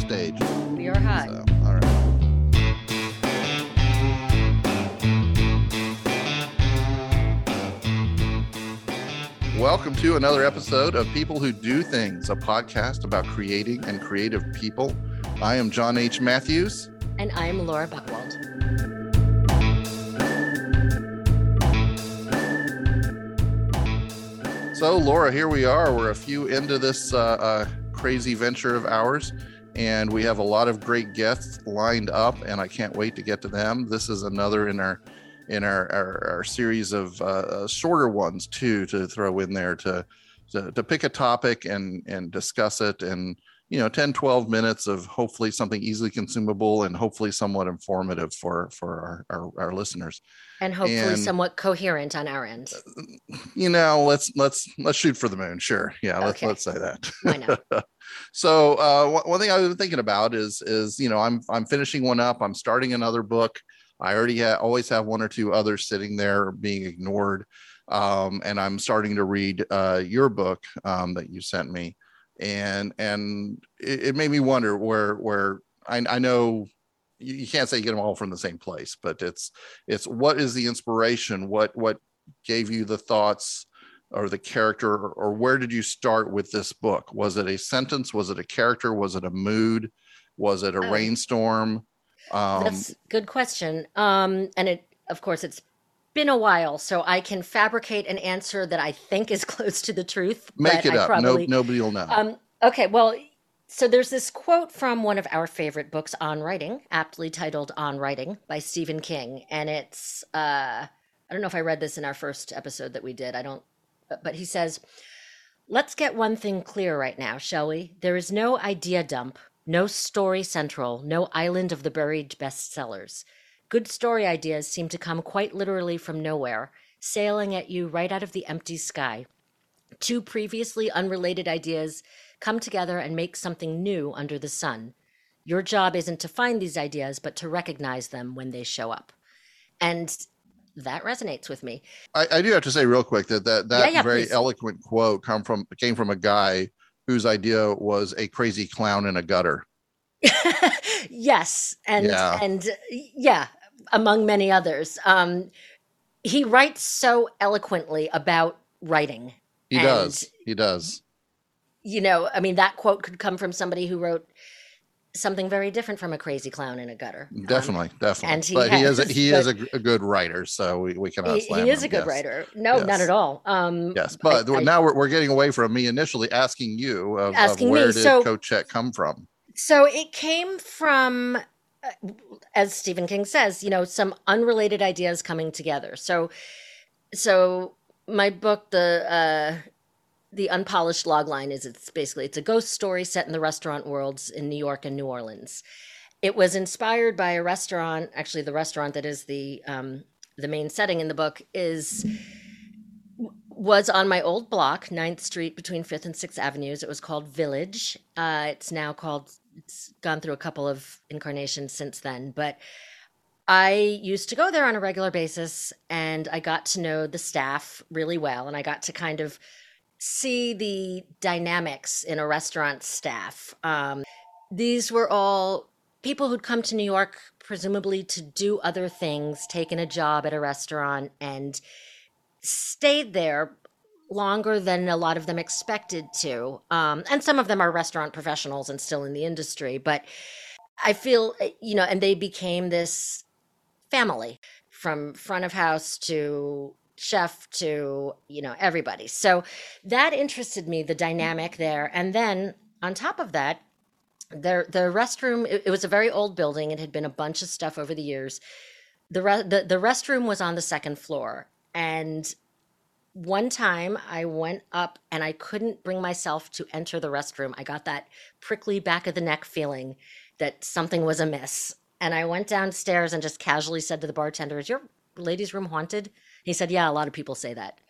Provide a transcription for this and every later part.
stage. We are hot. So, all right. Welcome to another episode of People Who Do Things, a podcast about creating and creative people. I am John H. Matthews. And I'm Laura Buchwald. So, Laura, here we are. We're a few into this uh, uh, crazy venture of ours, and we have a lot of great guests lined up, and I can't wait to get to them. This is another in our in our our, our series of uh, shorter ones too to throw in there to, to to pick a topic and and discuss it and you know 10 12 minutes of hopefully something easily consumable and hopefully somewhat informative for for our, our, our listeners. And hopefully and, somewhat coherent on our end. You know let's let's let's shoot for the moon. Sure. Yeah let's let's say that. Why not? so uh, one thing i've been thinking about is is you know i'm i'm finishing one up. I'm starting another book. I already ha- always have one or two others sitting there being ignored. Um, and i'm starting to read uh, your book um, that you sent me and and it, it made me wonder where where I, I know you, you can't say you get them all from the same place, but it's it's what is the inspiration? What what gave you the thoughts or the character or where did you start with this book? Was it a sentence? Was it a character? Was it a mood? Was it a oh, rainstorm? Um, that's a good question. Um, and it of course it's been a while, so I can fabricate an answer that I think is close to the truth. Make it I up. Probably, no, nobody will know. Um, okay, well, so there's this quote from one of our favorite books on writing, aptly titled "On Writing" by Stephen King, and it's uh, I don't know if I read this in our first episode that we did. I don't, but he says, "Let's get one thing clear right now, shall we? There is no idea dump." No story central, no island of the buried bestsellers. Good story ideas seem to come quite literally from nowhere, sailing at you right out of the empty sky. Two previously unrelated ideas come together and make something new under the sun. Your job isn't to find these ideas, but to recognize them when they show up. And that resonates with me. I, I do have to say real quick that that, that yeah, yeah, very please. eloquent quote come from came from a guy whose idea was a crazy clown in a gutter. yes, and yeah. and yeah, among many others. Um, he writes so eloquently about writing. He and, does. He does. You know, I mean, that quote could come from somebody who wrote something very different from a crazy clown in a gutter. Definitely, um, definitely. And he but has, he is a, he is a, a, good writer, so we, we cannot. He, he is him. a good yes. writer. No, yes. not at all. Um, yes, but I, now we're, we're getting away from me initially asking you of, asking of where me. did so, come from. So it came from as Stephen King says, you know, some unrelated ideas coming together. So, so my book, the uh, the unpolished logline is it's basically it's a ghost story set in the restaurant worlds in New York and New Orleans. It was inspired by a restaurant. Actually, the restaurant that is the um, the main setting in the book is was on my old block, 9th Street between 5th and 6th Avenues. It was called Village. Uh, it's now called it's gone through a couple of incarnations since then, but I used to go there on a regular basis and I got to know the staff really well and I got to kind of see the dynamics in a restaurant staff. Um, these were all people who'd come to New York presumably to do other things, taken a job at a restaurant and stayed there longer than a lot of them expected to. Um, and some of them are restaurant professionals and still in the industry. But I feel, eh, you know, and they became this family from front of house to chef to, you know, everybody. So that interested me, the dynamic there. And then on top of that, the, the restroom, it, it was a very old building. It had been a bunch of stuff over the years. The, re- the, the restroom was on the second floor. And one time I went up and I couldn't bring myself to enter the restroom. I got that prickly back of the neck feeling that something was amiss. And I went downstairs and just casually said to the bartender, Is your ladies' room haunted? He said, Yeah, a lot of people say that.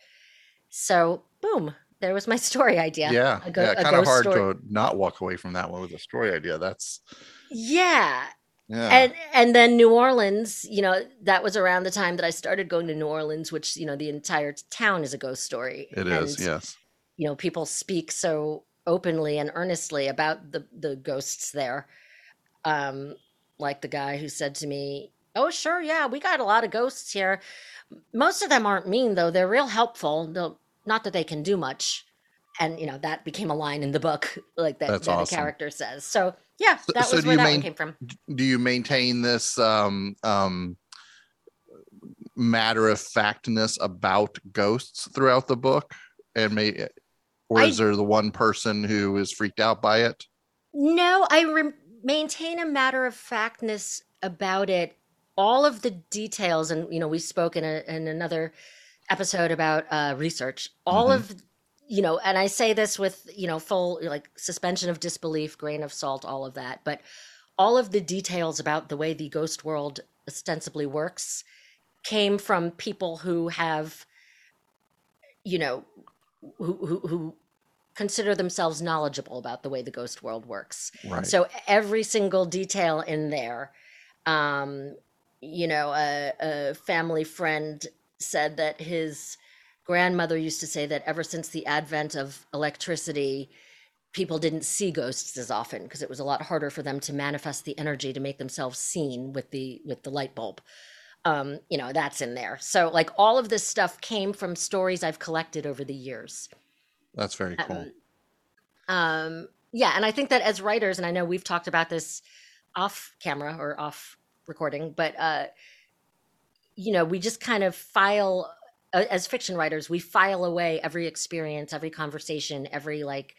So, boom, there was my story idea. Yeah. Go- yeah kind of hard story. to not walk away from that one with a story idea. That's. Yeah. Yeah. And and then New Orleans, you know, that was around the time that I started going to New Orleans, which you know the entire town is a ghost story. It and, is, yes. You know, people speak so openly and earnestly about the the ghosts there. Um, like the guy who said to me, "Oh, sure, yeah, we got a lot of ghosts here. Most of them aren't mean though; they're real helpful. They'll, not that they can do much." And you know that became a line in the book, like that, that awesome. a character says. So yeah, So- that so was do where that main- one came from. do you maintain this um um matter of factness about ghosts throughout the book and may or I- is there the one person who is freaked out by it No, I re- maintain a matter of factness about it. All of the details, and you know, we spoke in, a, in another episode about uh, research. All Mhm. of, you know, and I say this with you know full like suspension of disbelief, grain of salt, all of that. But all of the details about the way the ghost world ostensibly works came from people who have, you know, who who, who consider themselves knowledgeable about the way the ghost world works. right So every single detail in there, um, you know, a, a family friend said that his grandmother used to say that ever since the advent of electricity, people didn't see ghosts as often because it was a lot harder for them to manifest the energy to make themselves seen with the with the light bulb. Um, you know, that's in there. So like all of this stuff came from stories I've collected over the years. that's very cool Um, um, yeah, and I think that as writers, and I know we've talked about this off camera or off recording, but uh, you know, we just kind of file as fiction writers, we file away every experience, every conversation, every like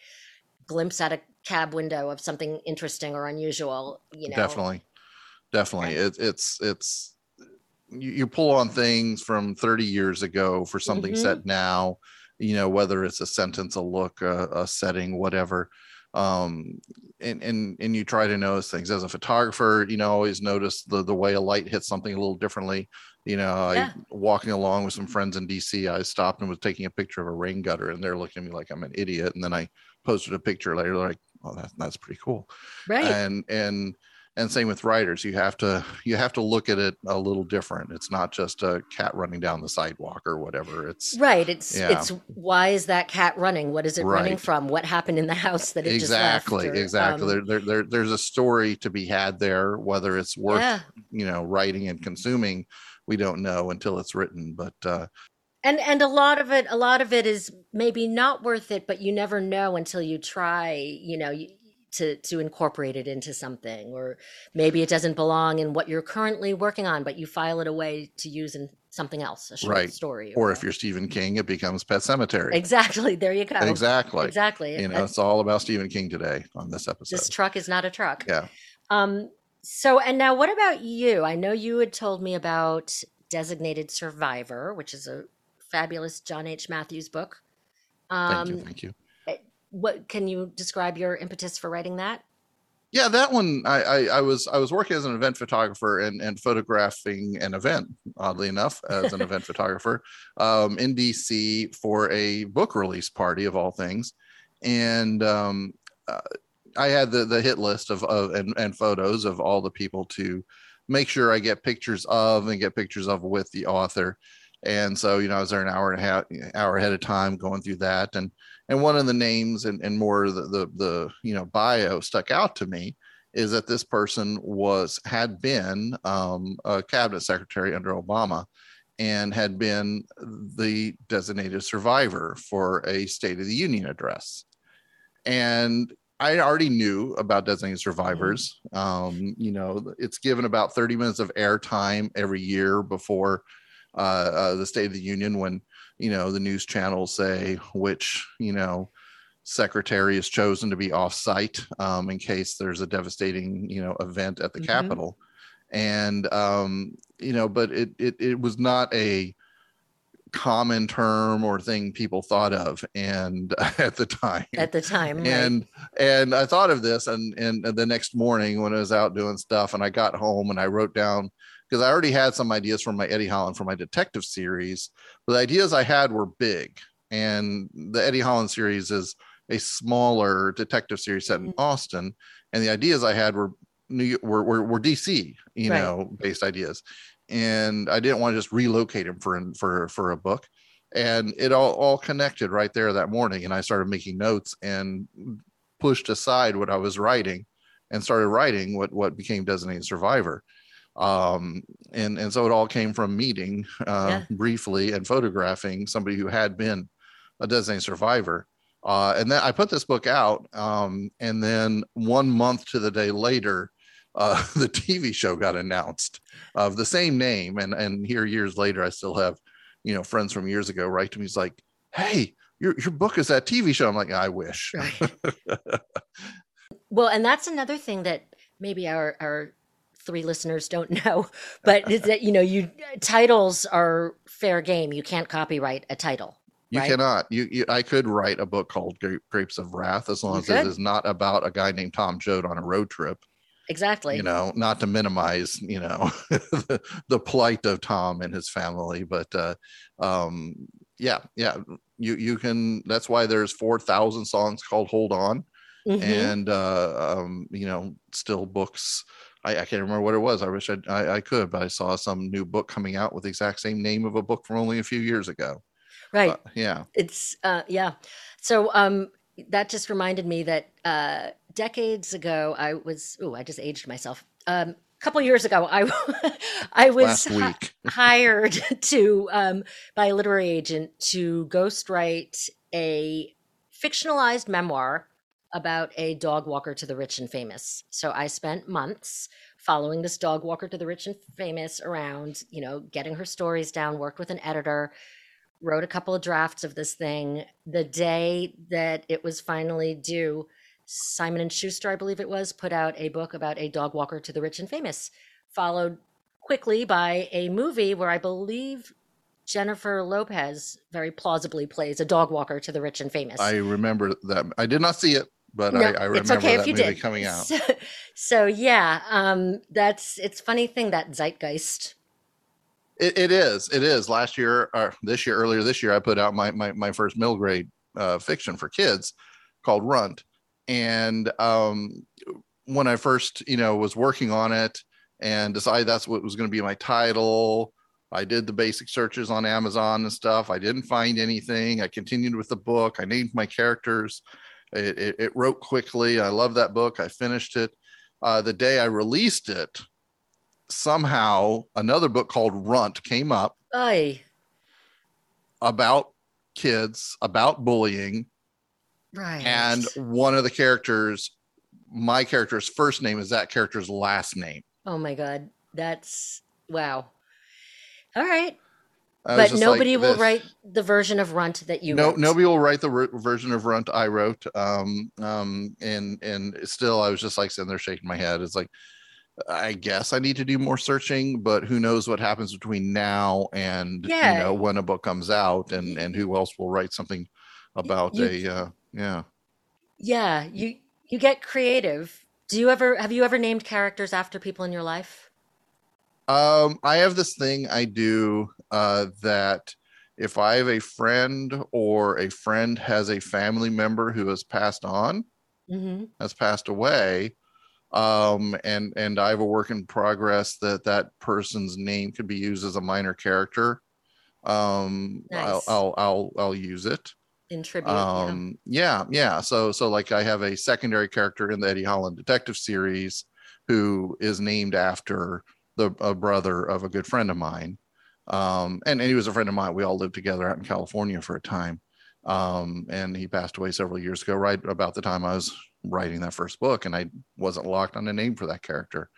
glimpse at a cab window of something interesting or unusual. You know, definitely. Definitely. It, it's it's you, you pull on things from 30 years ago for something Mhm. set now you know whether it's a sentence a look a, a setting whatever um and and and you try to notice things. As a photographer you know always notice the the way a light hits something a little differently you know i walking along with some friends in dc i stopped and was taking a picture of a rain gutter and they're looking at me like i'm an idiot and then i posted a picture later like oh that, that's pretty cool right? and and and same with writers you have to you have to look at it a little different it's not just a cat running down the sidewalk or whatever it's Right. It's Yeah. it's why is that cat running? What is it running from? What happened in the house that it exactly? Or, exactly um, there, there, there there's a story to be had there whether it's worth yeah. you know writing and consuming we don't know until it's written but uh and and a lot of it a lot of it is maybe not worth it but you never know until you try you know you, to to incorporate it into something or maybe it doesn't belong in what you're currently working on but you file it away to use in something else a short Right. story or if you're stephen king it becomes Pet Sematary. Exactly. There you go. Exactly. Exactly. You know it's all about stephen king today on this episode. this truck is not a truck. Yeah. Um so and now what about you? I know you had told me about designated survivor which is a fabulous john h. Matthews book. Thank um you thank you. what can you describe your impetus for writing that? Yeah that one I, I i was i was working as an event photographer and and photographing an event oddly enough as an event photographer um in dc for a book release party of all things. And um uh, i had the the hit list of, of and, and photos of all the people to make sure i get pictures of and get pictures of with the author. And so you know i was there an hour and a half hour ahead of time going through that. And and one of the names and, and more the, the the you know bio stuck out to me is that this person was had been um, a cabinet secretary under obama and had been the designated survivor for a state of the union address. And i already knew about designated survivors. Um, you know it's given about 30 minutes of airtime every year before uh, uh, the state of the union when you know the news channels say which you know secretary is chosen to be off site um, in case there's a devastating you know event at the Mhm. capitol. And um, you know but it, it it was not a common term or thing people thought of and at the time at the time right? and and i thought of this and and the next morning when i was out doing stuff and i got home and i wrote down because i already had some ideas from my eddie holland for my detective series but the ideas i had were big and the eddie holland series is a smaller detective series set in Mhm. austin and the ideas i had were new York, were, were, were dc you Right. know based ideas and i didn't want to just relocate him for for for a book and it all all connected right there that morning. And I started making notes and pushed aside what I was writing and started writing what what became Designated Survivor. Um, and and so it all came from meeting uh, yeah. briefly and photographing somebody who had been a designated survivor. Uh, and then I put this book out, um, and then one month to the day later, uh, the TV show got announced of the same name. And and here years later, I still have, you know, friends from years ago write to me. He's like, "Hey, your your book is that TV show." I'm like, "I wish." Right. well, and that's another thing that maybe our our three listeners don't know, but is that you know, you titles are fair game. You can't copyright a title. You right? cannot. You, you, I could write a book called Grapes of Wrath as long you as could. it is not about a guy named Tom Joad on a road trip. Exactly. You know, not to minimize, you know, the, the, plight of Tom and his family, but uh, um, yeah, yeah, you you can. That's why there's four thousand songs called "Hold On," mm-hmm. and uh, um, you know, still books. I, I, can't remember what it was. I wish I, I, I could, but I saw some new book coming out with the exact same name of a book from only a few years ago. Right. Uh, yeah. It's uh, yeah. So um, that just reminded me that uh, decades ago, I was, oh, I just aged myself. Um, a couple years ago, I I was hi- hired to um, by a literary agent to ghostwrite a fictionalized memoir about a dog walker to the rich and famous. So I spent months following this dog walker to the rich and famous around, you know, getting her stories down, worked with an editor, wrote a couple of drafts of this thing. The day that it was finally due, Simon and Schuster, I believe it was, put out a book about a dog walker to the rich and famous, followed quickly by a movie where I believe Jennifer Lopez very plausibly plays a dog walker to the rich and famous. I remember that. I did not see it, but no, I, I, remember it's okay that if you movie did. coming out. So, so yeah, um, that's it's funny thing that zeitgeist. It, it is. It is. Last year, or this year, earlier this year, I put out my my, my first middle grade uh, fiction for kids called Runt, and um, when I first, you know, was working on it and decided that's what was going to be my title, I did the basic searches on Amazon and stuff. I didn't find anything. I continued with the book. I named my characters. It, it, it wrote quickly. I love that book. I finished it. Uh, the day I released it, somehow another book called Runt came up. Aye. About kids, about bullying, Right. And one of the characters, my character's first name is that character's last name. Oh my God. That's wow. All right. But nobody like will write the version of Runt that you no wrote. nobody will write the r- version of Runt I wrote. Um, um, and and still, I was just like sitting there shaking my head. It's like, I guess I need to do more searching, but who knows what happens between now and yeah. you know when a book comes out, and and who else will write something about you, a uh, yeah. Yeah, you you get creative. Do you ever have you ever named characters after people in your life? Um, I have this thing I do uh, that if I have a friend or a friend has a family member who has passed on, mm-hmm. has passed away, um, and and I have a work in progress that that person's name could be used as a minor character. Um, nice. I'll, I'll I'll I'll use it in tribute. Um, yeah. yeah, yeah. So, so like I have a secondary character in the Eddie Holland detective series who is named after the a brother of a good friend of mine. Um, and, and he was a friend of mine. We all lived together out in California for a time. Um, and he passed away several years ago, right about the time I was writing that first book, and I wasn't locked on a name for that character.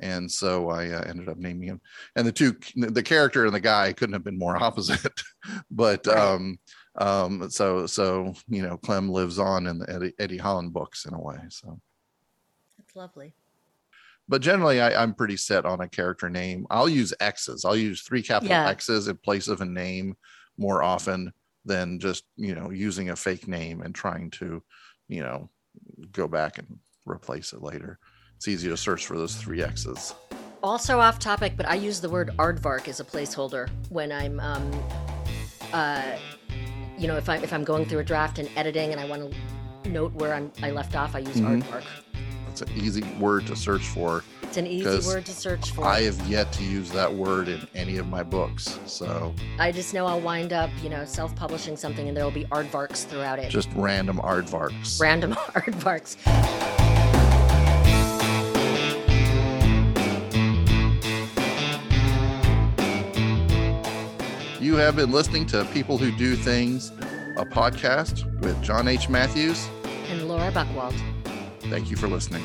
And so I uh, ended up naming him. And the two, the character and the guy couldn't have been more opposite. but um, um, so so you know, Clem lives on in the Eddie, Eddie Holland books in a way. So that's lovely. But generally, I, am pretty set on a character name. I'll use X's. I'll use three capital yeah. X's in place of a name more often than just you know using a fake name and trying to you know go back and replace it later. It's easy to search for those three X's. Also off topic, but I use the word aardvark as a placeholder when I'm um, uh, you know, if I if I'm going through a draft and editing and I want to note where I'm I left off, I use mm-hmm. aardvark. It's an easy word to search for It's an easy word to search for. I have yet to use that word in any of my books. So I just know I'll wind up, you know, self-publishing something, and there will be aardvarks throughout it. just random aardvarks. Random aardvarks. Have been listening to People Who Do Things, a podcast with John H. Matthews. And Laura Buckwald. Thank you for listening.